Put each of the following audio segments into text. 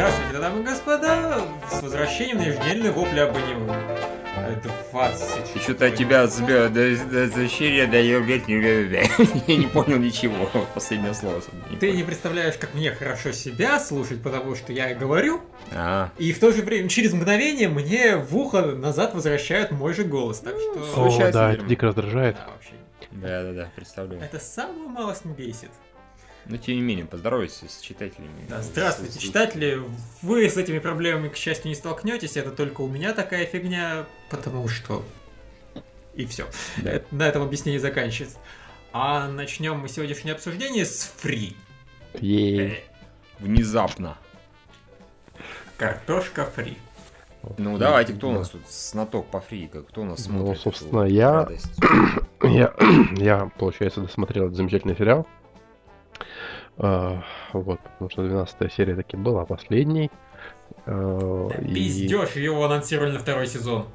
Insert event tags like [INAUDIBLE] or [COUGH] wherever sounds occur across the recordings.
Здравствуйте, дамы и господа, с возвращением на еженедельный вопли об аниме. 20. Что-то от тебя сбил, защире даю Я не понял ничего, [LAUGHS] последнее слово. Ты не представляешь, как мне хорошо себя слушать, потому что я говорю, А, и в то же время, через мгновение, мне в ухо назад возвращают мой же голос. Так что... О, Случается, да, это дико раздражает. Да, вообще. да-да-да, представляю. Это самую малость не бесит. Но тем не менее, поздоровайся с читателями. Да, здравствуйте, С- читатели. Вы с этими проблемами, к счастью, не столкнетесь. Это только у меня такая фигня, потому что... И все. Да. На этом объяснение заканчивается. А начнем мы сегодняшнее обсуждение с фри. Ей. Внезапно. Картошка фри. Ну давайте, кто у нас тут знаток по фрика? Кто у нас Ну, смотрит? собственно, эту я. [CLEARS THROAT] Я, [CLEARS THROAT] я, получается, досмотрел этот замечательный сериал. А, вот, потому что 12 серия таки была последней. А, и- Пиздешь, его анонсировали на второй сезон.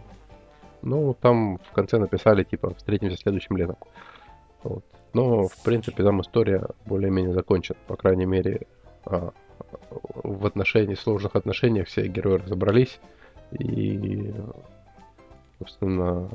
Ну, там в конце написали, типа, встретимся следующим летом. Вот. Но, в принципе, там история более-менее закончена. По крайней мере, а, в отношении, сложных отношениях все герои разобрались. И, собственно,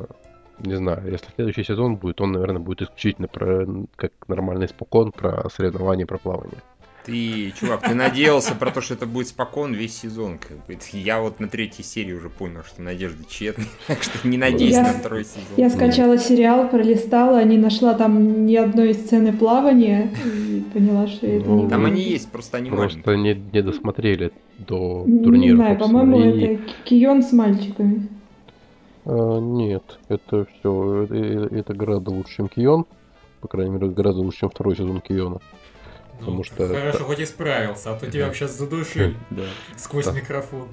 не знаю, если следующий сезон будет, он, наверное, будет исключительно про, как нормальный спокон, про соревнования, про плавание. Ты, чувак, ты надеялся про то, что это будет спокон весь сезон. Как бы. Я вот на третьей серии уже понял, что надежда тщетна. [LAUGHS] Так что не надейся Я- на второй сезон. Я скачала сериал, пролистала, не нашла там ни одной сцены плавания и поняла, что это Ну, не Там будет. они есть, просто они Просто не, не досмотрели до Не турнира. знаю, собственно, по-моему, и- это Кион с мальчиками. А, нет, это все, это, это гораздо лучше, чем Кион. По крайней мере, гораздо лучше, чем второй сезон Киона. Потому Ну, что- Хорошо, хоть и справился, а то тебя сейчас задушили [LAUGHS] сквозь микрофон.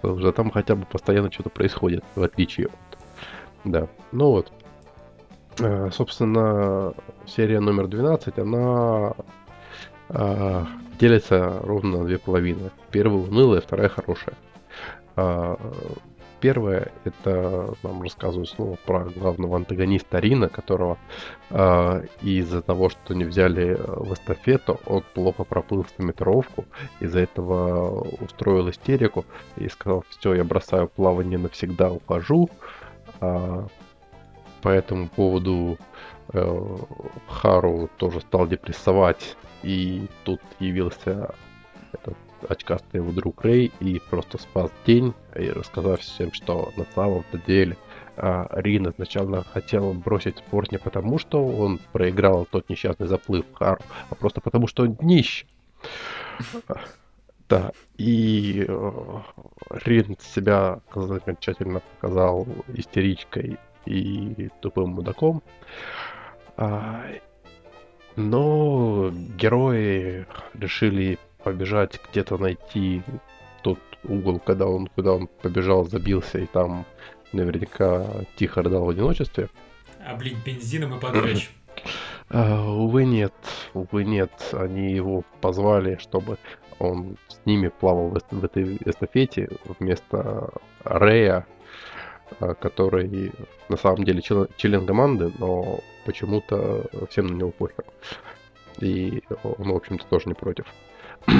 Потому что там хотя бы постоянно что-то происходит, в отличие от... Да, ну вот. А, Собственно, серия номер 12, она а, делится ровно на две половины. Первая унылая, вторая хорошая. А, Первая это нам рассказывают снова про главного антагониста Рина, которого а, из-за того, что не взяли э, в эстафету, он плохо проплыл стометровку, из-за этого устроил истерику и сказал, все, я бросаю плавание навсегда, ухожу. А, по этому поводу э, Хару тоже стал депрессовать, и тут явился этот очкастый его друг Рэй и просто спас день, и рассказав всем, что на самом-то деле а, Рин изначально хотел бросить спорт не потому, что он проиграл тот несчастный заплыв Хару, а просто потому, что он днище. Да, и э, Рин себя окончательно показал истеричкой и тупым мудаком. А, но герои решили побежать где-то найти тот угол, когда он, куда он побежал, забился, и там наверняка тихо рыдал в одиночестве. Облить бензином и поджечь. [CLEARS THROAT] А, увы, нет, увы, нет. Они его позвали, чтобы он с ними плавал в, этой эстафете вместо Рэя, а, который на самом деле член, член команды, но почему-то всем на него похер. И он, в общем-то, тоже не против. [CLEARS THROAT]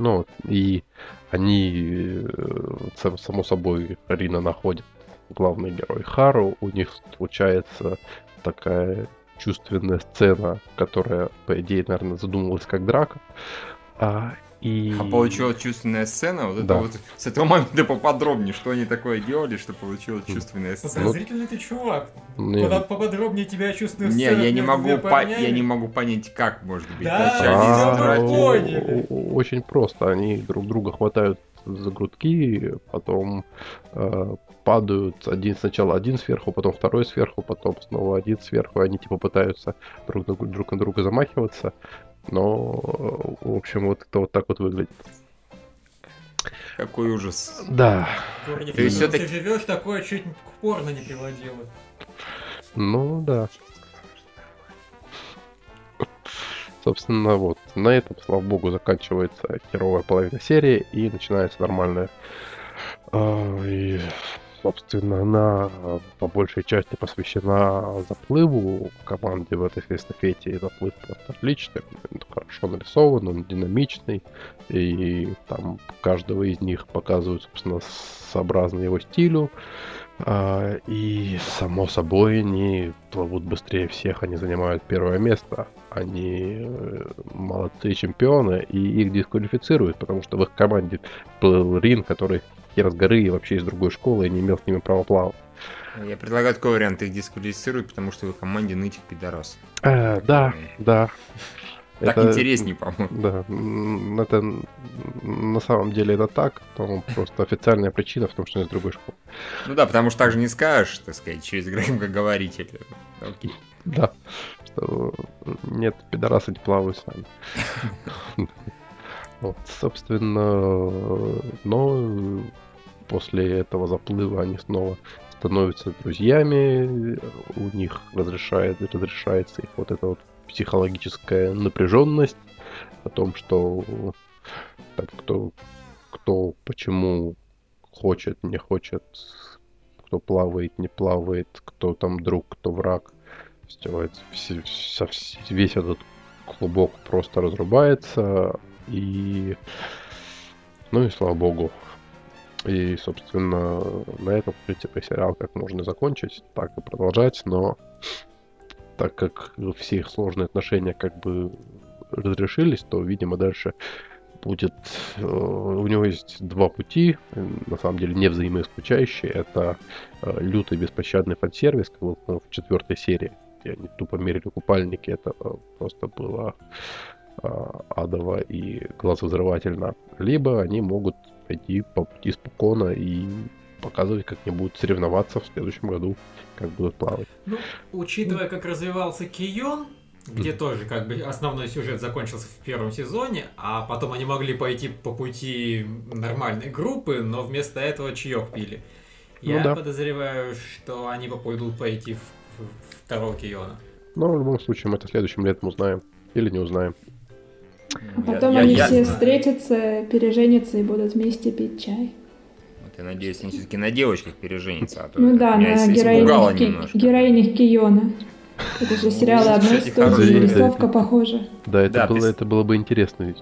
Ну, и они, э, сам- само собой, Рина находит главный герой Хару, у них случается такая чувственная сцена, которая, по идее, наверное, задумывалась как драка. А, и... А получилась чувственная сцена, вот это Да. вот с этого момента поподробнее, что они такое делали, что получилась чувственная сцена. Подозрительный ты чувак. Не, Куда поподробнее тебя чувственных Не, сценах я не могу, по- я не могу понять, как может быть. Да, Очень просто. Они друг друга хватают за грудки, потом э, падают один сначала один сверху, потом второй сверху, потом снова один сверху. Они типа пытаются друг на, друг на друга замахиваться. Но, э, в общем, вот это вот так вот выглядит. Какой ужас. Да. В городе, в То есть котором всё-таки- ты живешь, такое чуть к порно не приводило. Ну да. Собственно, вот. На этом, слава богу, заканчивается херовая половина серии и начинается нормальная. а, и собственно, она э, по большей части посвящена заплыву команде в этой эстафете. И заплыв просто отличный, хорошо нарисован, он динамичный. И там каждого из них показывают, собственно, сообразно его стилю. А, И, само собой, они плывут быстрее всех, они занимают первое место. Они э, молодцы чемпионы, и их дисквалифицируют, потому что в их команде был Рин, который хер с горы и вообще из другой школы, и не имел с ними права плавать. Я предлагаю такой вариант, их дисквалифицируют, потому что в команде нытик пидорас. Э, да, да. Так Это- интересней, по-моему. Да, это на самом деле это так, но [LAUGHS] просто официальная причина в том, что он из другой школы. Ну да, потому что так же не скажешь, так сказать, через громкоговоритель. Окей. Да, что нет, пидорасы не плавают сами. [LAUGHS] Вот, собственно, но после этого заплыва они снова становятся друзьями, у них разрешает, разрешается их вот эта вот психологическая напряженность о том, что там, кто, кто почему хочет, не хочет, кто плавает, не плавает, кто там друг, кто враг. Все, это, все- весь этот клубок просто разрубается, и... Ну и слава богу. И, собственно, на этом, в принципе, сериал как можно закончить, так и продолжать, но так как все их сложные отношения как бы разрешились, то, видимо, дальше будет... э, У него есть два пути, на самом деле не взаимоисключающие. Это э, лютый беспощадный фан-сервис, как был в четвертой серии, где они тупо мерили купальники. Это э, просто было адово и глазовзрывательно. Либо они могут пойти по пути спокойно и показывать, как они будут соревноваться в следующем году, как будут плавать. Ну, учитывая, как развивался Кион, где тоже как бы основной сюжет закончился в первом сезоне, а потом они могли пойти по пути нормальной группы, но вместо этого чаек пили. Ну Я да. подозреваю, что они пойдут пойти в, в второго Киона. Но в любом случае мы это следующим летом узнаем. Или не узнаем. А потом Я- они я все встретятся, переженятся и будут вместе пить чай. Вот я надеюсь, они все-таки на девочках переженятся, а то Ну да, меня на героинях, Ки- немножко. героинях Киона. Это же сериалы одной студии, рисовка похожа. Да, это, Да, было, прис- это было бы интересный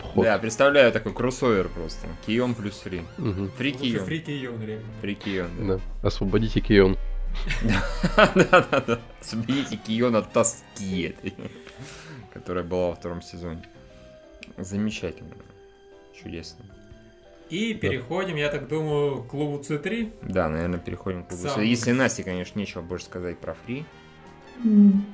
ход. Да, представляю такой кроссовер просто. Кион плюс фри. Мгм. Фри Кион. фри Кион, реально. Фри Кион, да. Да. Освободите Кион. [LAUGHS] Да-да-да. Соберите Кион от тоски этой, которая была во втором сезоне. Замечательно. Чудесно. И переходим, я так думаю, к клубу С3. Да, наверное, переходим к клубу. Сам- Если Насте, конечно, нечего больше сказать про фри. М,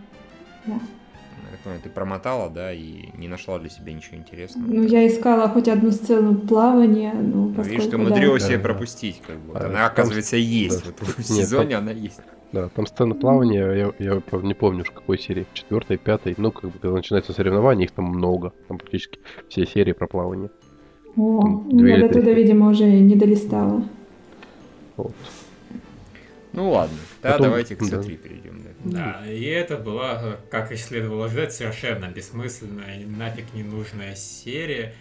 да. Я так понимаю, ты промотала, да, и не нашла для себя ничего интересного. Ну, я искала хоть одну сцену плавания, ну, Ну, поскольку, Видишь, ты да. умудрилась Да, себе да. пропустить, как бы. А, Она, оказывается, есть. да. Вот [LAUGHS] в Нет, сезоне она есть. Да, там сцена плавания, я, я правда, не помню, в какой серии, четвертой, пятой, ну, как бы, когда начинается соревнование, их там много, там практически все серии про плавание. О, Там ну, я до туда, видимо, уже не долистала. Вот. Ну ладно, тогда Потом- давайте к да. C3 перейдем. Да. Да, и это была, как и следовало ожидать, совершенно бессмысленная и нафиг ненужная серия.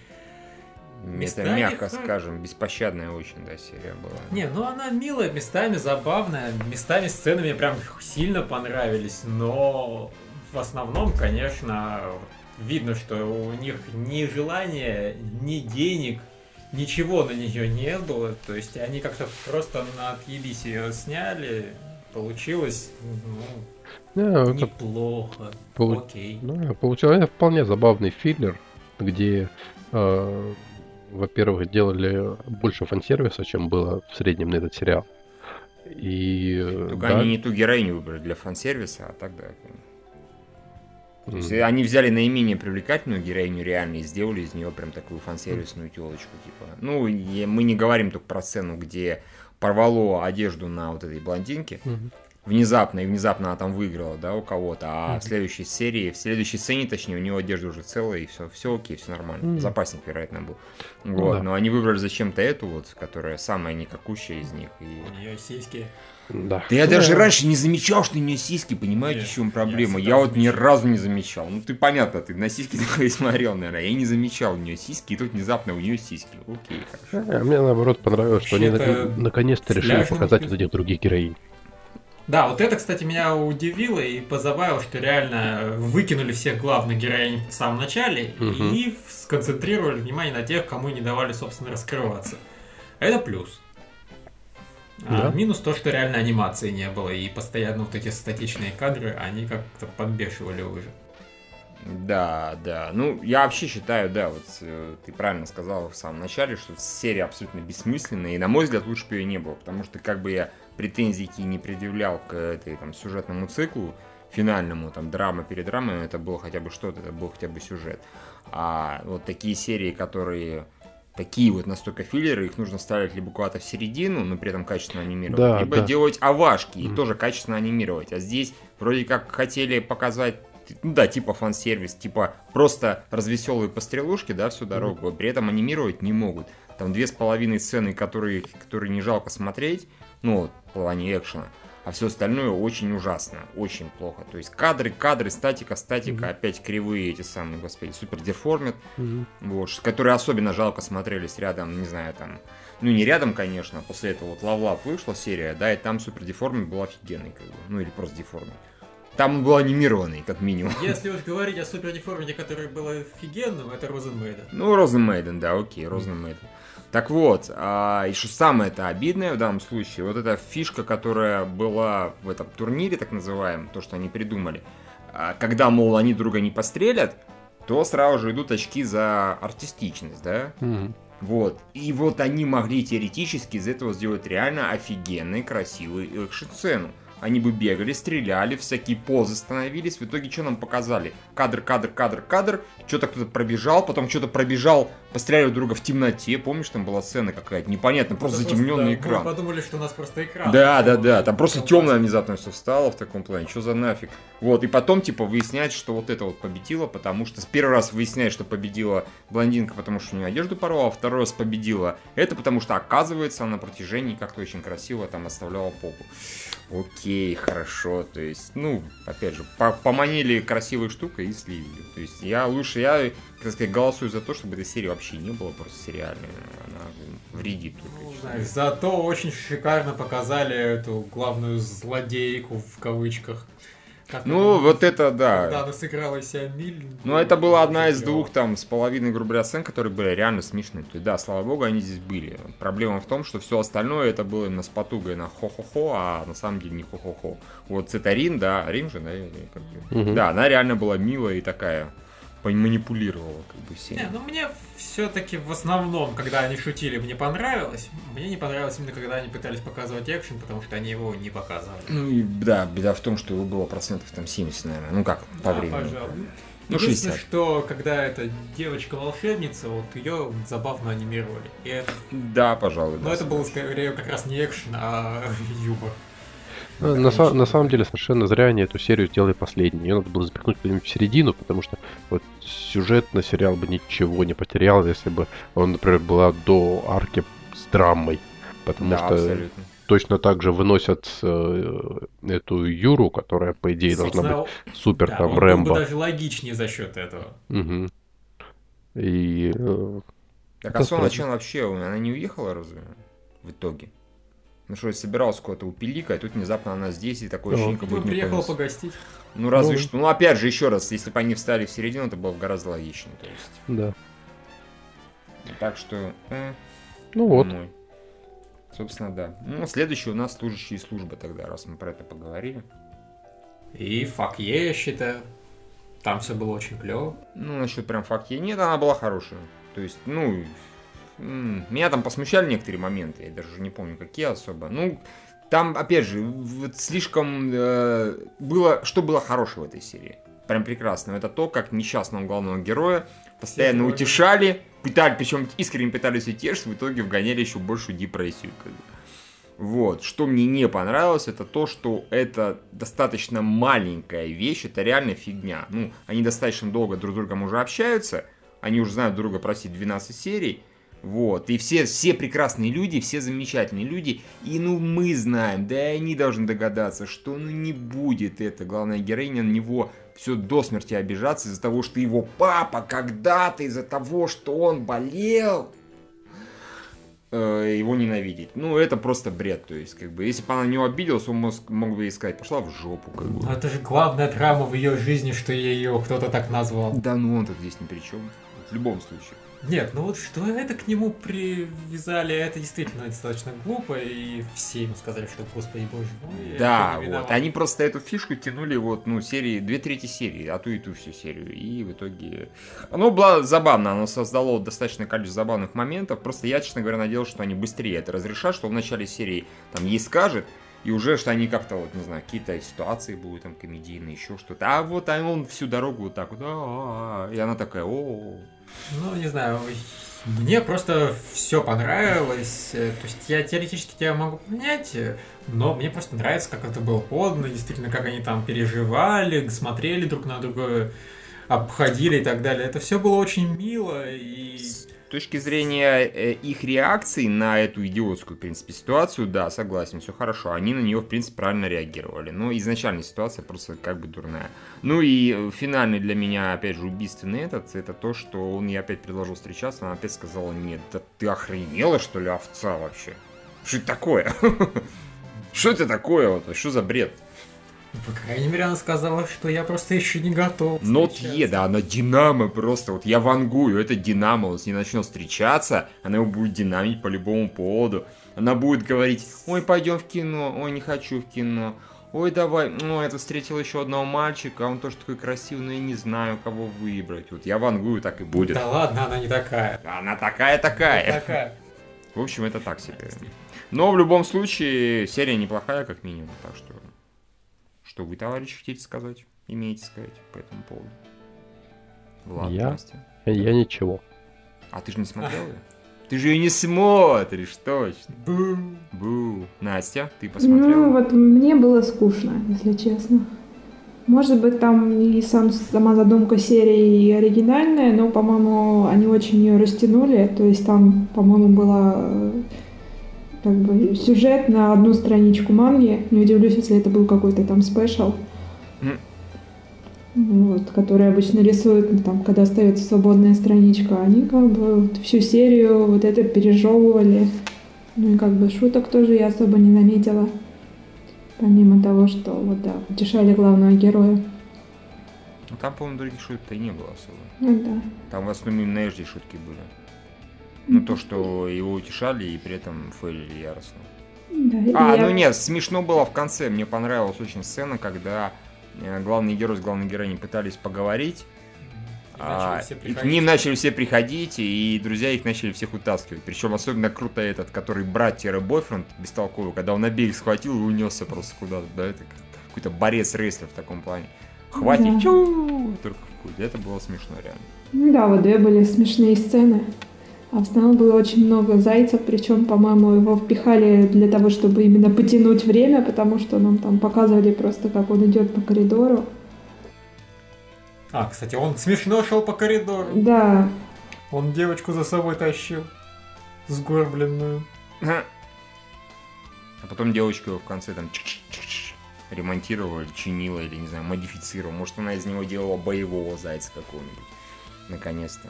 Это Местами мягко ха- скажем, беспощадная очень, да, серия была. Не, ну она милая, местами забавная, местами сцены мне прям сильно понравились, но в основном, конечно, видно, что у них ни желания, ни денег, ничего на нее не было. То есть они как-то просто на отъебись ее сняли, получилось ну, Да, это неплохо. полу- Окей. Ну, получился вполне забавный филлер, где, э, во-первых, делали больше фан-сервиса, чем было в среднем на этот сериал. И э, Только да, они не ту героиню выбрали для фан-сервиса, а так да. То м, есть они взяли наименее привлекательную героиню реально и сделали из нее прям такую фан-сервисную телочку, типа. Ну, и мы не говорим только про сцену, где порвало одежду на вот этой блондинке. мгм. Внезапно, и внезапно она там выиграла, да, у кого-то, а Мгм. в следующей серии, в следующей сцене, точнее, у него одежда уже целая, и все, все окей, все нормально. Мгм. Запасник, вероятно, был. Ну Вот, да. но они выбрали зачем-то эту вот, которая самая никакущая из них. И... У нее сиськи. Да. Да я даже раньше не замечал, что у нее сиськи, понимаете, Нет, в чем я проблема? Я, всегда вот ни разу не замечал. Ну ты понятно, ты на сиськи [LAUGHS] такой смотрел, наверное. Я не замечал у нее сиськи, и тут внезапно у нее сиськи. Окей, хорошо. А мне наоборот понравилось, что они наконец-то решили показать вот этих других героинь. Да, вот это, кстати, меня удивило и позабавило, что реально выкинули всех главных героинь в самом начале Мгм. и сконцентрировали внимание на тех, кому не давали, собственно, раскрываться. Это плюс. А Да. минус то, что реально анимации не было, и постоянно вот эти статичные кадры, они как-то подбешивали уже. Да, да. Ну, я вообще считаю, да, вот э, ты правильно сказал в самом начале, что серия абсолютно бессмысленная, и, на мой взгляд, лучше бы ее не было, потому что как бы я претензий какие не предъявлял к этой там сюжетному циклу, финальному, там, драма перед драмой, это было хотя бы что-то, это был хотя бы сюжет. А вот такие серии, которые такие вот настолько филлеры, их нужно ставить либо куда-то в середину, но при этом качественно анимировать, Да, либо да. делать овашки и Мгм. тоже качественно анимировать. А здесь вроде как хотели показать ну да, типа фан-сервис, типа просто развеселые пострелушки, да, всю дорогу, при этом анимировать не могут. Там две с половиной сцены, которые, которые не жалко смотреть, ну, в плане экшена, а все остальное очень ужасно, очень плохо. То есть кадры, кадры, статика, статика, Мгм. опять кривые эти самые, господи, супер деформит, Мгм. вот, которые особенно жалко смотрелись рядом, не знаю, там, ну не рядом, конечно, после этого вот Love Lab вышла серия, да, и там super deformed был офигенный, как бы, ну или просто deformed. Там он был анимированный, как минимум. [LAUGHS] Если уж говорить о super deformed е, который был офигенным, это Rozen Maiden. Ну, Rozen Maiden, да, окей, Rozen Maiden. Так вот, а, и что самое-то обидное в данном случае, вот эта фишка, которая была в этом турнире, так называемом, то, что они придумали, а, когда, мол, они друга не пострелят, то сразу же идут очки за артистичность, да? Мгм. Вот. И вот они могли теоретически из этого сделать реально офигенный, красивый экшн-сцену. Они бы бегали, стреляли, всякие позы становились. В итоге что нам показали? Кадр, кадр, кадр, кадр. Что-то кто-то пробежал, потом что-то пробежал, постреляли друг друга в темноте. Помнишь, там была сцена какая-то непонятная, просто Это затемненный да, Мы экран. подумали, что у нас просто экран. Да, да, да, там просто темное внезапно все стало в таком плане, что за нафиг. Вот, и потом, типа, выясняется, что вот это вот победила, потому что с первый раз выясняет, что победила блондинка, потому что у нее одежду порвала, а второй раз победила это, потому что, оказывается, она на протяжении как-то очень красиво там оставляла попу. Окей, хорошо, то есть, ну, опять же, по- поманили красивой штукой и слили. То есть, я лучше, я, так сказать, голосую за то, чтобы этой серии вообще не было, просто сериальной, она вредит только. Ну, зато очень шикарно показали эту главную злодейку в кавычках. Как Ну, она- вот это да. Когда она сыграла из себя Миль. Ну, это была одна из двух там с половиной, грубо говоря, сцен, которые были реально смешные. То есть, да, слава богу, они здесь были. Проблема в том, что все остальное это было именно с потугой на хо-хо-хо, а на самом деле не хо-хо-хо. Вот Цитарин, да, Рим же, да? Мгм. Да, она реально была милая и такая манипулировала как бы всеми. Не, ну мне все-таки в основном, когда они шутили, мне понравилось. Мне не понравилось именно, когда они пытались показывать экшен, потому что они его не показывали. Ну и да, беда в том, что его было процентов там 70, наверное. Ну как, по Да, времени. пожалуй. Ну, Единственное, 60. что когда эта девочка-волшебница, вот ее забавно анимировали. И это- Да, пожалуй. но да, это было скорее как раз не экшен, а [LAUGHS] юмор. Ну, На, на самом деле совершенно зря они эту серию сделали последней. Ее надо было запихнуть куда-нибудь в середину, потому что вот сюжетно сериал бы ничего не потерял, если бы он, например, была до арки с драмой. Потому Да, что абсолютно. точно так же выносят э, эту Юру, которая, по идее, должна Собственно, быть супер да, там он был бы Рэмбо. даже логичнее за счет этого. Мгм. И э, Так а. Сон вообще, она не уехала разве в итоге? Ну что, собиралась куда-то упиликать, тут внезапно она здесь, и такое Ну, ощущение, как Ну, будто не приехала понес. погостить. Ну разве Ну. что. Ну опять же, еще раз, если бы они встали в середину, это было бы гораздо логичнее. То есть. да. Так что. э, Ну вот. мой. Собственно, да. Ну, следующий у нас служащие службы тогда, раз мы про это поговорили. И фак е, я считаю. Там все было очень клево. Ну, насчет прям факт нет, она была хорошая. То есть, ну, меня там посмущали некоторые моменты, я даже не помню, какие особо. Ну, там, опять же, вот слишком э, было, что было хорошего в этой серии. Прям прекрасно. Это то, как несчастного главного героя постоянно вроде- утешали, пытали, причем искренне пытались утешить, в итоге вгоняли еще большую депрессию. как бы. Вот. Что мне не понравилось, это то, что это достаточно маленькая вещь, это реально фигня. Ну, они достаточно долго друг с другом уже общаются, они уже знают друг друга, простите, 12 серий, вот, и все, все прекрасные люди, все замечательные люди, и ну мы знаем, да и они должны догадаться, что ну не будет это, главная героиня на него все до смерти обижаться из-за того, что его папа когда-то из-за того, что он болел, э, его ненавидеть. Ну, это просто бред, то есть, как бы, если бы она на него обиделась, он мог, мог бы ей сказать, пошла в жопу, как бы. Но это же главная драма в ее жизни, что ее кто-то так назвал. Да ну он-то здесь ни при чем, в любом случае. Нет, ну вот что это к нему привязали, это действительно достаточно глупо, и все ему сказали, что господи боже мой. Да, вот. Они просто эту фишку тянули вот, ну, серии, две трети серии, а то и ту всю серию. И в итоге... Оно было забавно, оно создало достаточное количество забавных моментов. Просто я, честно говоря, надеялся, что они быстрее это разрешат, что в начале серии там ей скажет, и уже, что они как-то, вот, не знаю, какие-то ситуации будут там комедийные, еще что-то. А вот а он всю дорогу вот так вот, «А-а-а». и она такая, о Ну, не знаю, мне просто все понравилось. э, То есть я теоретически тебя могу понять, но мне просто нравится, как это было подано, действительно, как они там переживали, смотрели друг на друга, обходили и так далее. Это все было очень мило и... Точки зрения э, их реакции на эту идиотскую, в принципе, ситуацию, да, согласен, все хорошо. Они на нее, в принципе, правильно реагировали. Но изначальная ситуация просто как бы дурная. Ну и э, финальный для меня, опять же, убийственный этот, это то, что он ей опять предложил встречаться, она опять сказала, нет, да ты охренела, что ли, овца вообще? Что это такое? [LAUGHS] Что это такое? Что за бред? По крайней мере, она сказала, что я просто еще не готов. Нот. Е, да, она Динамо просто. Вот я вангую, это Динамо. Он с ней начнет встречаться, она его будет динамить по любому поводу. Она будет говорить, ой, пойдем в кино, ой, не хочу в кино. Ой, давай, ну, я тут встретил еще одного мальчика, он тоже такой красивый, но я не знаю, кого выбрать. Вот я вангую, так и будет. Да ладно, она не такая. Она такая-такая. Такая. В общем, это так себе. Но в любом случае, серия неплохая, как минимум. Так что, что вы, товарищи, хотите сказать? Имеете сказать по этому поводу? Влад, Я? Настя. Я ничего. А ты же не смотрел ее? Ты же ее не смотришь, точно. Бу. Бу. Настя, ты Ну, посмотрела? вот мне было скучно, если честно. Может быть, там и сам, сама задумка серии и оригинальная, но, по-моему, они очень ее растянули. То есть там, по-моему, была э, как бы сюжет на одну страничку манги. Не удивлюсь, если это был какой-то там спешл. Вот, который обычно рисуют, ну, там, когда остается свободная страничка. Они как бы вот всю серию вот это пережевывали. Ну и как бы шуток тоже я особо не заметила. Помимо того, что вот да, утешали главного героя. Ну, там, по-моему, других шуток-то и не было особо. Ну да. Там в основном именно Эшли шутки были. Ну, то, что его утешали и при этом фейлили яростно. Да, А, я- ну нет, смешно было в конце. Мне понравилась очень сцена, когда э, главный герой с главной героиней пытались поговорить. И а, и к ним начали все приходить, и друзья их начали всех утаскивать. Причем особенно круто этот, который брат-бойфренд бестолковый, когда он обеих схватил и унесся просто куда-то. Да, это как какой-то борец-рестлер в таком плане. Хватит, Да. чу, только. Это было смешно реально. Ну да, вот две были смешные сцены. А в основном было очень много зайцев, причем, по-моему, его впихали для того, чтобы именно потянуть время, потому что нам там показывали просто, как он идет по коридору. А, кстати, он смешно шел по коридору. Да, Он девочку за собой тащил. Сгорбленную. А потом девочка его в конце там ремонтировала, чинила, или, не знаю, модифицировала. Может, она из него делала боевого зайца какого-нибудь. Наконец-то.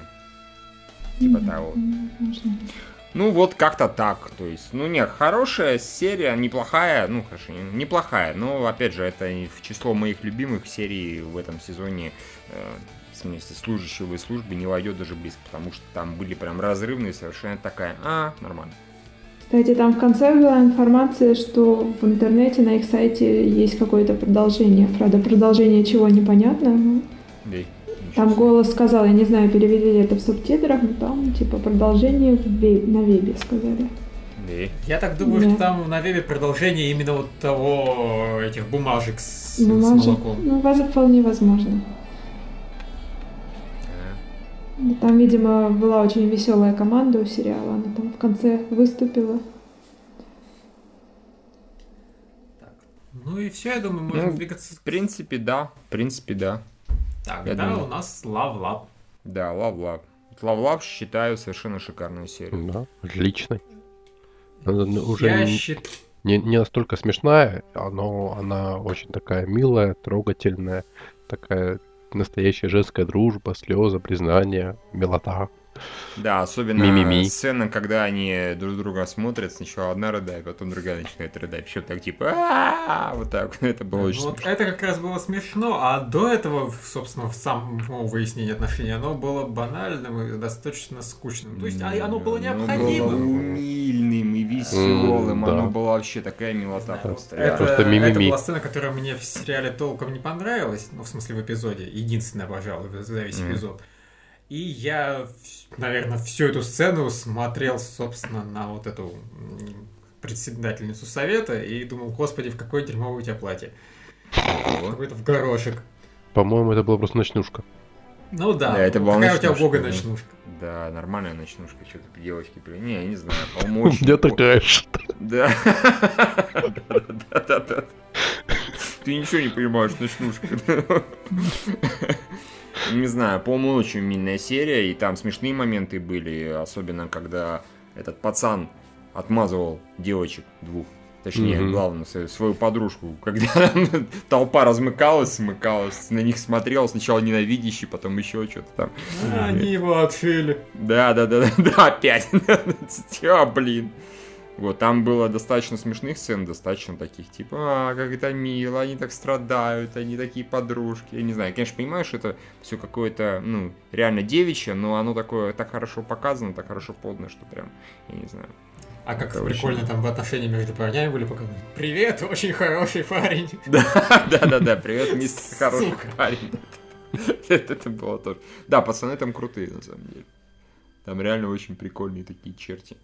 Типа того. Ну, вот как-то так. То есть, ну, не, хорошая серия, неплохая. Ну, хорошо, не- неплохая. Но, опять же, это в число моих любимых серий в этом сезоне э, в смысле, служащего и службы не войдет даже близко, потому что там были прям разрывные, совершенно такая, а, нормально. Кстати, там в конце была информация, что в интернете на их сайте есть какое-то продолжение. Правда, продолжение чего непонятно. но Там голос сказал, я не знаю, перевели ли это в субтитрах, но там типа продолжение в ве- на вебе сказали. и Я так думаю, Да. что там на вебе продолжение именно вот того, этих бумажек с, с Бумажек. молоком. Ну, воз- вполне возможно. а. Там, видимо, была очень веселая команда у сериала. Она там в конце выступила. Ну и все, я думаю, можем Ну, двигаться. В принципе, да. В принципе, да. Так, я да, думаю. у нас Love Lab. Да, Love Lab. Love Lab считаю совершенно шикарную серию. Да, отличный. Она ну, уже Я н- считаю... не, не настолько смешная, но она очень такая милая, трогательная, такая настоящая женская дружба, слезы, признания, милота. Да, особенно Ми-ми-ми. сцена, когда они друг друга смотрят, сначала одна рыдает, потом другая начинает рыдать. Причем так типа вот так. Это было очень Вот это как раз было смешно, а до этого, собственно, в самом выяснении отношений, оно было банальным и достаточно скучным. То есть а- оно было Оно было необходимым. умильным и веселым. Оно было вообще такая милота просто. Это, была сцена, которая мне в сериале толком не понравилась, ну, в смысле, в эпизоде. Единственная, пожалуй, за весь эпизод. И я, наверное, всю эту сцену смотрел, собственно, на вот эту председательницу совета и думал, господи, в какое дерьмовое у тебя платье. Какой-то в горошек. По-моему, это была просто ночнушка. Ну да, Да, это была какая у тебя ночнушка, да. ночнушка. Да, нормальная ночнушка, что-то девочки, блин. Не, я не знаю, [LAUGHS] по-моему, У очень... меня такая же. Да. [LAUGHS] Да-да-да. Ты ничего не понимаешь, ночнушка. [LAUGHS] Не знаю, по-моему, очень мильная серия, и там смешные моменты были, особенно когда этот пацан отмазывал девочек двух. Точнее, Мгм. главное, свою, свою подружку. Когда [LAUGHS] толпа размыкалась, смыкалась, на них смотрел, сначала ненавидящий, потом еще что-то там. А, Они его отшили. Да, да, да, да, [LAUGHS] да, опять. [LAUGHS] А, блин. Вот, там было достаточно смешных сцен, достаточно таких, типа, а, как это мило, они так страдают, они такие подружки. Я не знаю, я, конечно, понимаю, что это все какое-то, ну, реально девичье, но оно такое, так хорошо показано, так хорошо подано, что прям, я не знаю. А как Это прикольно очень- там в отношении между парнями были показаны. Привет, очень хороший парень. [LAUGHS] Да, да, да, да, привет, мистер хороший парень. [LAUGHS] Это было тоже. Да, пацаны там крутые, на самом деле. Там реально очень прикольные такие черти.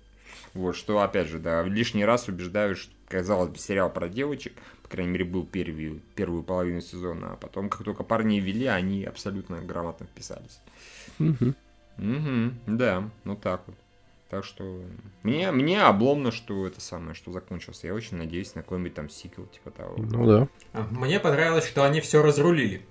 Вот, что, опять же, да, лишний раз убеждаю, что, казалось бы, сериал про девочек, по крайней мере, был первую, первую половину сезона, а потом, как только парни ввели, они абсолютно грамотно вписались. Мгм. Угу, да, ну так вот. Так что мне, мне обломно, что это самое, что закончился. Я очень надеюсь на какой-нибудь там сиквел, типа того. Ну да. А, Мне понравилось, что они все разрулили.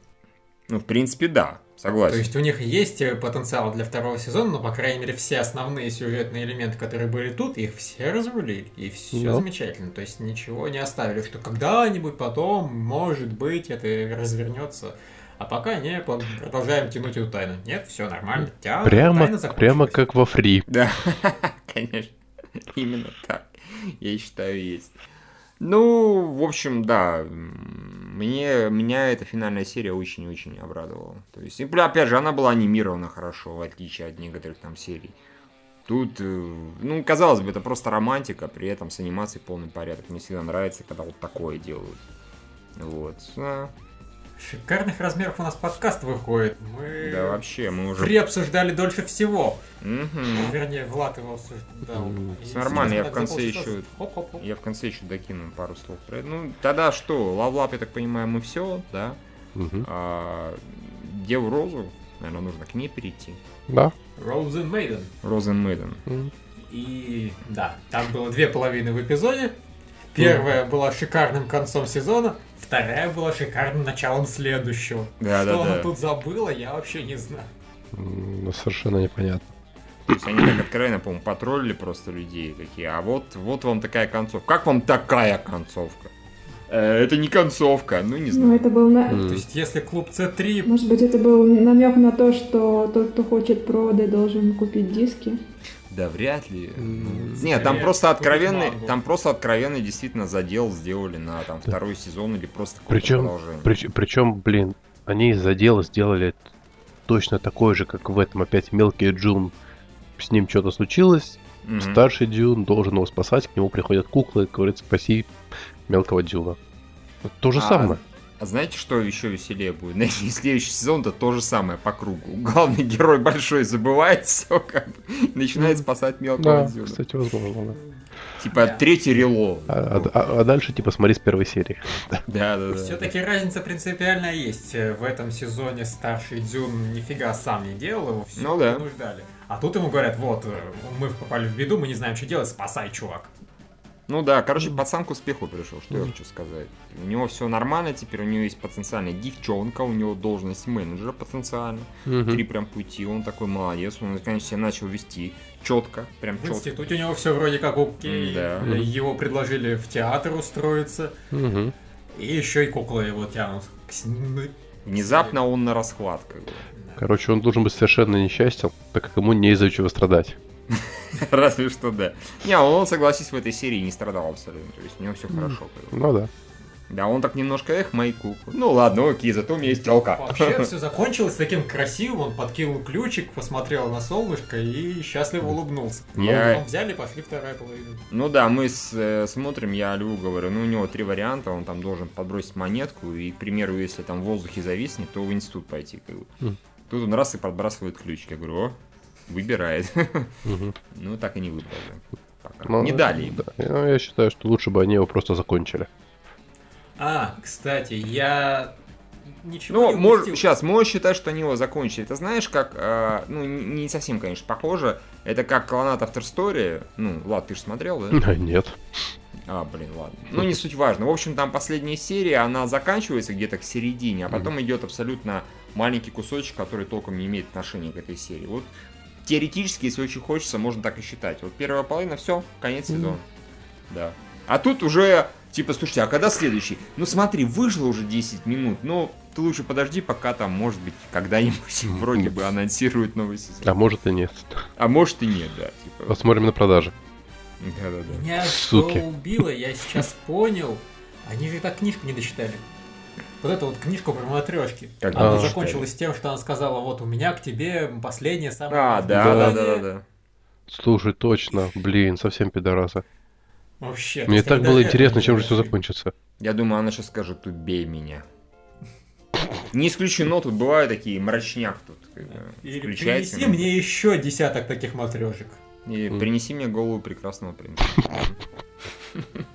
Ну, в принципе, да, То согласен. есть у них есть э, потенциал для второго сезона, но, по крайней мере, все основные сюжетные элементы, которые были тут, их все разрулили. И все Да. замечательно. То есть ничего не оставили, что когда-нибудь потом, может быть, это развернется. А пока не, продолжаем тянуть эту тайну. Нет, все нормально. Тя- Прямо, тайна прямо как во фри. Да, [LAUGHS] конечно. Именно так. Я считаю, есть. Ну, в общем, да. Мне, меня эта финальная серия очень-очень обрадовала. То есть, и, опять же, она была анимирована хорошо, в отличие от некоторых там серий. Тут, э, ну, казалось бы, это просто романтика, при этом с анимацией полный порядок. Мне всегда нравится, когда вот такое делают. Вот. Шикарных размеров у нас подкаст выходит. Мы Да, вообще, мы уже... Free обсуждали дольше всего. Мгм. Вернее, Влад его обсуждал. И нормально, я в конце за полчаса еще- хоп-хоп-хоп. Я в конце еще докину пару слов. Ну, тогда что? Love Lab, я так понимаю, мы все, да? Мгм. А, Деву Розу, наверное, нужно к ней перейти. Да. Rozen Maiden. Rozen Maiden. М. И да, там было две половины в эпизоде. Первая была шикарным концом сезона, вторая была шикарным началом следующего. Да, Что да, она да. тут забыла, я вообще не знаю. Ну, Совершенно непонятно. То есть они так откровенно, по-моему, потроллили просто людей такие. А вот, вот вам такая концовка. Как вам такая концовка? «Э, это не концовка, ну не Ну, знаю. это был на... М. То есть, если клуб С3 Может быть, это был намек на то, что тот, кто хочет проводы, должен купить диски. Да вряд ли. М. Нет, там просто откровенный, там просто откровенный действительно задел сделали на там второй сезон или просто какое-то Причем, продолжение. причем, блин, они дела сделали точно такой же, как в этом опять мелкий Джун. С ним что-то случилось, Мгм. старший Дюн должен его спасать, к нему приходят куклы, говорит, спаси мелкого Дюна. Вот То же А, самое. А знаете, что еще веселее будет? [LAUGHS] Знаете, следующий сезон это то же самое по кругу. Главный герой большой забывает все, как бы, начинает спасать мелкого Да, Дзюна. кстати, возможно, да. Типа Да. третий рело. А, а- а дальше, типа, смотри с первой серии. Да, да, да. Все-таки разница принципиальная есть. Э, В этом сезоне старший Дзюн нифига сам не делал, его все Ну да. вынуждали. А тут ему говорят, вот, э, мы попали в беду, мы не знаем, что делать, спасай, чувак. Ну да, короче, пацан к успеху пришел, что я хочу сказать. У него все нормально, теперь у него есть потенциальная девчонка, у него должность менеджера потенциально. Мгм. Три прям пути, он такой молодец, он наконец себя начал вести четко, прям В четко. институте у него все вроде как окей. Да. Его предложили в театр устроиться. Мгм. И еще и куклы его тянут. Внезапно он на расхват, как бы. Короче, он должен быть совершенно несчастен, так как ему не из-за чего страдать. [LAUGHS] Разве что да. Не, он, согласись, в этой серии не страдал абсолютно. То есть у него все хорошо. как бы. Ну да. Да, он так немножко, эх, мои куклы. Ну ладно, окей, зато у меня есть телка. Вообще [LAUGHS] все закончилось таким красивым, он подкинул ключик, посмотрел на солнышко и счастливо улыбнулся. Я- Потом взяли, пошли вторая половина. Ну да, мы с- э, смотрим, я Льву говорю, ну у него три варианта, он там должен подбросить монетку, и, к примеру, если там в воздухе зависнет, то в институт пойти. Как бы. Тут он раз и подбрасывает ключик. Я говорю, о, выбирает. Ну так и не выбрал. да. Пока. Ну, Не дали им. да. Ну, я считаю, что лучше бы они его просто закончили. А, кстати, я ничего Ну, не мож, сейчас, можешь считать, что они его закончили. Это знаешь, как, э, ну, не совсем, конечно, похоже. Это как Клонат After Story. Ну, Влад, ты же смотрел, да? Нет. А, блин, ладно. Ну, не суть важно. В общем, там последняя серия, она заканчивается где-то к середине, а потом идет абсолютно маленький кусочек, который толком не имеет отношения к этой серии. Вот теоретически, если очень хочется, можно так и считать. Вот первая половина, все, конец Мгм. сезона. Да. А тут уже, типа, слушайте, а когда следующий? Ну, смотри, вышло уже 10 минут, но ты лучше подожди, пока там, может быть, когда-нибудь [LAUGHS] вроде бы анонсируют новый сезон. А может и нет. А может и нет, да. Типа, Посмотрим на продажи. да-да-да. Меня Суки. что убило, я сейчас понял. Они же так книжку не дочитали. Вот эту вот книжку про матрешки. Как Она закончилась тем, что она сказала, вот у меня к тебе последнее самое... А, да, Да. да, да, да. Слушай, точно. Блин, совсем пидорасы. Вообще. Мне так было интересно, чем же все закончится. Я думаю, она сейчас скажет, убей меня. Не исключено, тут бывают такие мрачняк тут. Или включается. принеси мне еще десяток таких матрешек. И принеси мне голову прекрасного принца. [LAUGHS]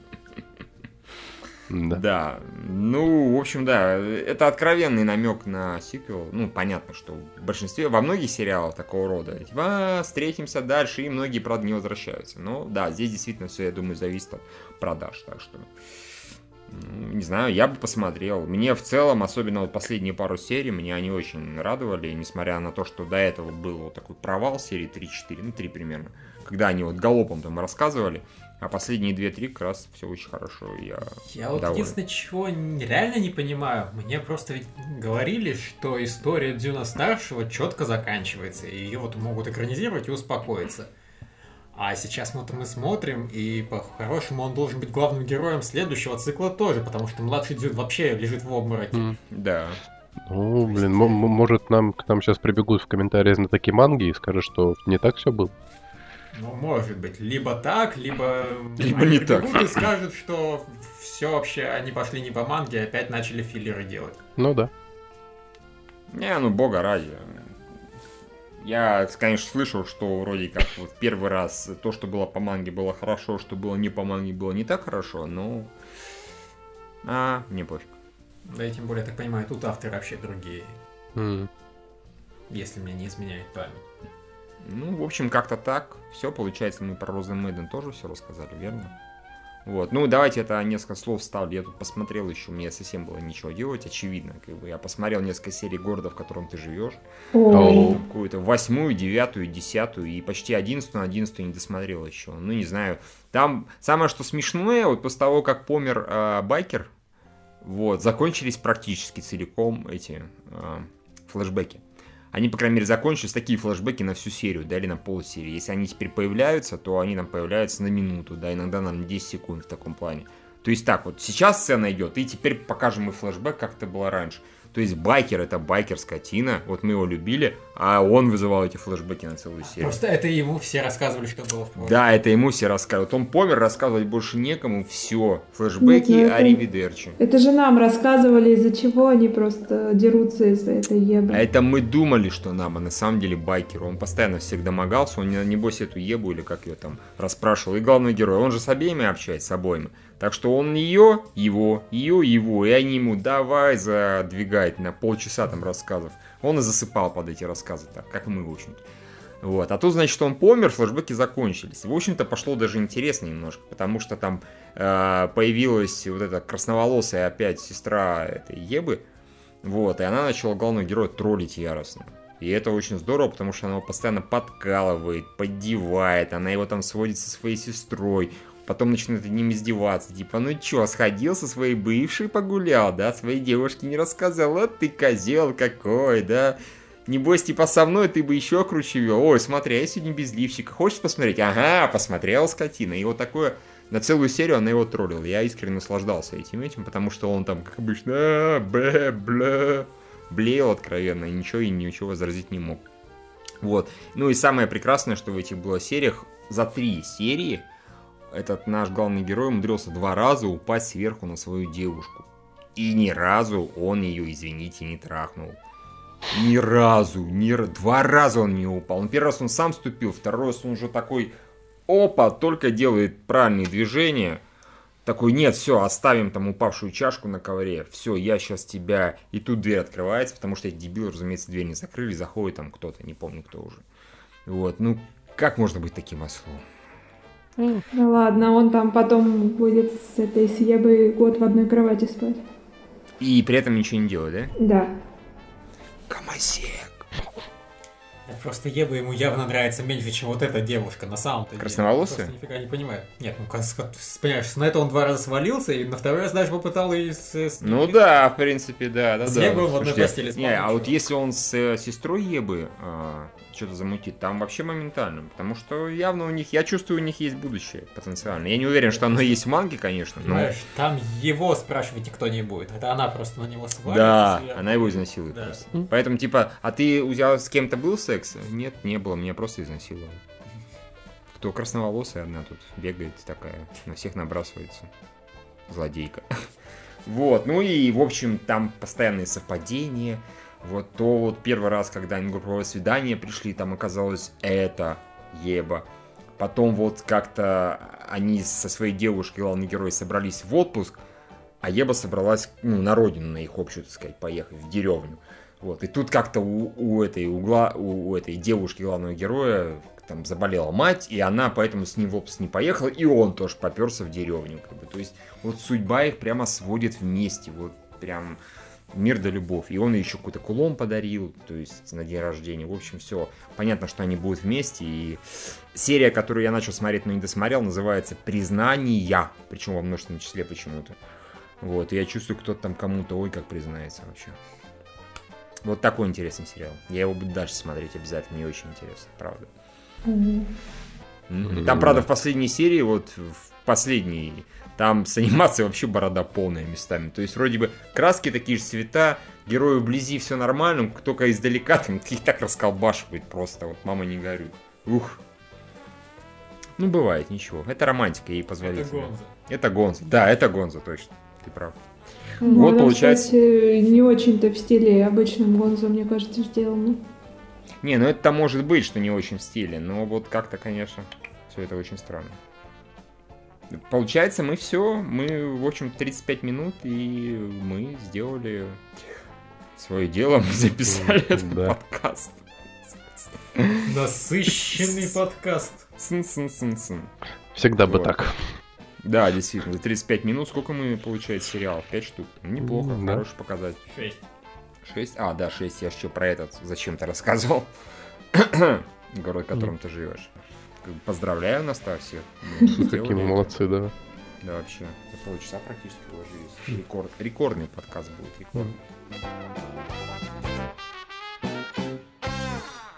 Да. Да, ну, в общем, да, это откровенный намек на сиквел. Ну, понятно, что в большинстве, во многих сериалах такого рода, типа, «А, встретимся дальше, и многие, правда, не возвращаются. Но, да, здесь действительно все, я думаю, зависит от продаж, так что... ну, Не знаю, я бы посмотрел. Мне в целом, особенно вот последние пару серий, мне они очень радовали, несмотря на то, что до этого был вот такой провал серии 3-4, ну 3 примерно, когда они вот галопом там рассказывали, а последние 2-3 как раз все очень хорошо, я Я вот единственное, чего реально не понимаю, мне просто ведь говорили, что история Дюна Старшего четко заканчивается, и ее вот могут экранизировать и успокоиться. А сейчас мы, мы смотрим, и по-хорошему он должен быть главным героем следующего цикла тоже, потому что младший Дюн вообще лежит в обмороке. М. Да. Ну, блин, может нам к нам сейчас прибегут в комментарии знатоки манги и скажут, что не так все было. Ну, может быть, либо так, либо... Либо они не так. и скажут, что все вообще, они пошли не по манге, а опять начали филлеры делать. Ну да. Не, ну бога ради. Я, конечно, слышал, что вроде как вот первый раз то, что было по манге, было хорошо, что было не по манге, было не так хорошо, но... А, мне пофиг. Да и тем более, я так понимаю, тут авторы вообще другие, М. если мне не изменяет память. Ну, в общем, как-то так. Все, получается, мы про Розен Мэйден тоже все рассказали, верно? Вот, ну давайте это несколько слов вставлю. Я тут посмотрел еще, мне совсем было ничего делать, очевидно. Как бы я посмотрел несколько серий города, в котором ты живешь. Какую-то восьмую, девятую, десятую и почти одиннадцатую, одиннадцатую не досмотрел еще. Ну, не знаю. Там самое, что смешное, вот после того, как помер э, Байкер, вот, закончились практически целиком эти э, флешбеки. Они, по крайней мере, закончились такие флешбеки на всю серию, да, или на полсерии. Если они теперь появляются, то они там появляются на минуту, да, иногда на 10 секунд в таком плане. То есть так, вот сейчас сцена идет, и теперь покажем мы флешбэк, как это было раньше. То есть байкер это байкер скотина, вот мы его любили, а он вызывал эти флешбеки на целую серию. Просто это ему все рассказывали, что было в прошлом. Да, это ему все рассказывают. Он помер, рассказывать больше некому, все. Флешбеки, Нет, ну это- аривидерчи. Это же нам рассказывали, из-за чего они просто дерутся из-за этой ебы. А это мы думали, что нам, а на самом деле байкер. Он постоянно всех домогался, он, не- небось, эту ебу или как ее там расспрашивал. И главный герой, он же с обеими общается, с обоими. Так что он ее, его, ее, его, и они ему давай задвигать на полчаса там рассказов. Он и засыпал под эти рассказы, так, как мы, в общем-то. Вот. А тут, значит, он помер, флешбеки закончились. В общем-то, пошло даже интересно немножко, потому что там э, появилась вот эта красноволосая опять сестра этой Ебы, вот, и она начала главного героя троллить яростно. И это очень здорово, потому что она его постоянно подкалывает, поддевает, она его там сводит со своей сестрой, потом начинает над ним издеваться, типа, ну чё, сходил со своей бывшей погулял, да, своей девушке не рассказал, вот ты козел какой, да, Небось, типа, со мной ты бы еще круче вел. Ой, смотри, я сегодня без лифчика. Хочешь посмотреть? Ага, посмотрел, скотина. И вот такое... На целую серию она его троллила. Я искренне наслаждался этим этим, потому что он там, как обычно, а, б, бля, блеял откровенно, и ничего и ничего возразить не мог. Вот. Ну и самое прекрасное, что в этих было сериях, за три серии этот наш главный герой умудрился два раза упасть сверху на свою девушку. И ни разу он ее, извините, не трахнул. Ни разу, ни два раза он не упал. Ну, первый раз он сам ступил, второй раз он уже такой, опа, только делает правильные движения. Такой, нет, все, оставим там упавшую чашку на ковре. Все, я сейчас тебя... И тут дверь открывается, потому что эти дебилы, разумеется, дверь не закрыли, заходит там кто-то, не помню кто уже. Вот, ну, как можно быть таким ослом? Ну ладно, он там потом будет с этой с Ебой год в одной кровати спать. И при этом ничего не делать, да? Да. Гомосек. Просто Ева ему явно нравится меньше, чем вот эта девушка на самом-то деле. Красноволосая? Просто нифига не понимаю. Нет, ну, понимаешь, на это он два раза свалился, и на второй раз даже попытал и с... с- Ну да, в принципе, да, да, С да. Ебой в одной постели спал, Не, а вот если он с э, сестрой Ебы что-то замутит, там вообще моментально, потому что явно у них, я чувствую, у них есть будущее потенциально. Я не уверен, что оно есть в манге, конечно, но... Понимаешь, там его спрашивать никто не будет. Это она просто на него свалится. Да, сверху. она его изнасилует Да. просто. Поэтому, типа, а ты у тебя с кем-то был секс? Нет, не было, меня просто изнасиловали. Кто красноволосая одна тут бегает такая, на всех набрасывается. Злодейка. [LAUGHS] Вот, ну и, в общем, там постоянные совпадения. Вот то вот первый раз, когда они групповое свидание пришли, там оказалось это Еба. Потом вот как-то они со своей девушкой, главный герой, собрались в отпуск, а Еба собралась ну, на родину, на их общую, так сказать, поехать, в деревню. Вот, и тут как-то у, у этой угла, у, у этой девушки главного героя там заболела мать, и она поэтому с ним в отпуск не поехала, и он тоже поперся в деревню. Как бы. То есть вот судьба их прямо сводит вместе, вот прям мир да любовь. И он ей еще какой-то кулон подарил, то есть на день рождения. В общем, все. Понятно, что они будут вместе. И серия, которую я начал смотреть, но не досмотрел, называется «Признания». Причем во множественном числе почему-то. Вот, и я чувствую, кто-то там кому-то, ой, как признается вообще. Вот такой интересный сериал. Я его буду дальше смотреть обязательно, мне очень интересно, правда. Мгм. Там, правда, в последней серии, вот в последней, там с анимацией вообще борода полная местами. То есть, вроде бы, краски такие же цвета, герою вблизи все нормально, только издалека там [LAUGHS] их так расколбашивает просто, вот мама не горюй. Ух. Ну, бывает, ничего. Это романтика, ей Это позволительно. Гонза. Это Гонза. Да, это Гонза, точно. Ты прав. Ну, Вот она, получается- кстати, не очень-то в стиле обычном Гонзо, мне кажется, сделано. Не, ну это может быть, что не очень в стиле, но вот как-то, конечно, все это очень странно. Получается, мы все, мы, в общем, 35 минут, и мы сделали свое дело, мы [LAUGHS] записали этот Да. подкаст. Насыщенный подкаст. Сын-сын-сын-сын. Всегда бы Вот. так. Да, действительно, за 35 минут сколько мы, получается, сериалов? 5 штук. Неплохо, да. хороший показатель. Шесть. 6? А, да, 6. Я еще про этот зачем-то рассказывал. [COUGHS] Город, в котором ты живешь. Поздравляю Какие мы это. молодцы, да. Да, вообще. За полчаса практически уложились. Рекорд, рекордный подкаст будет. Рекордный.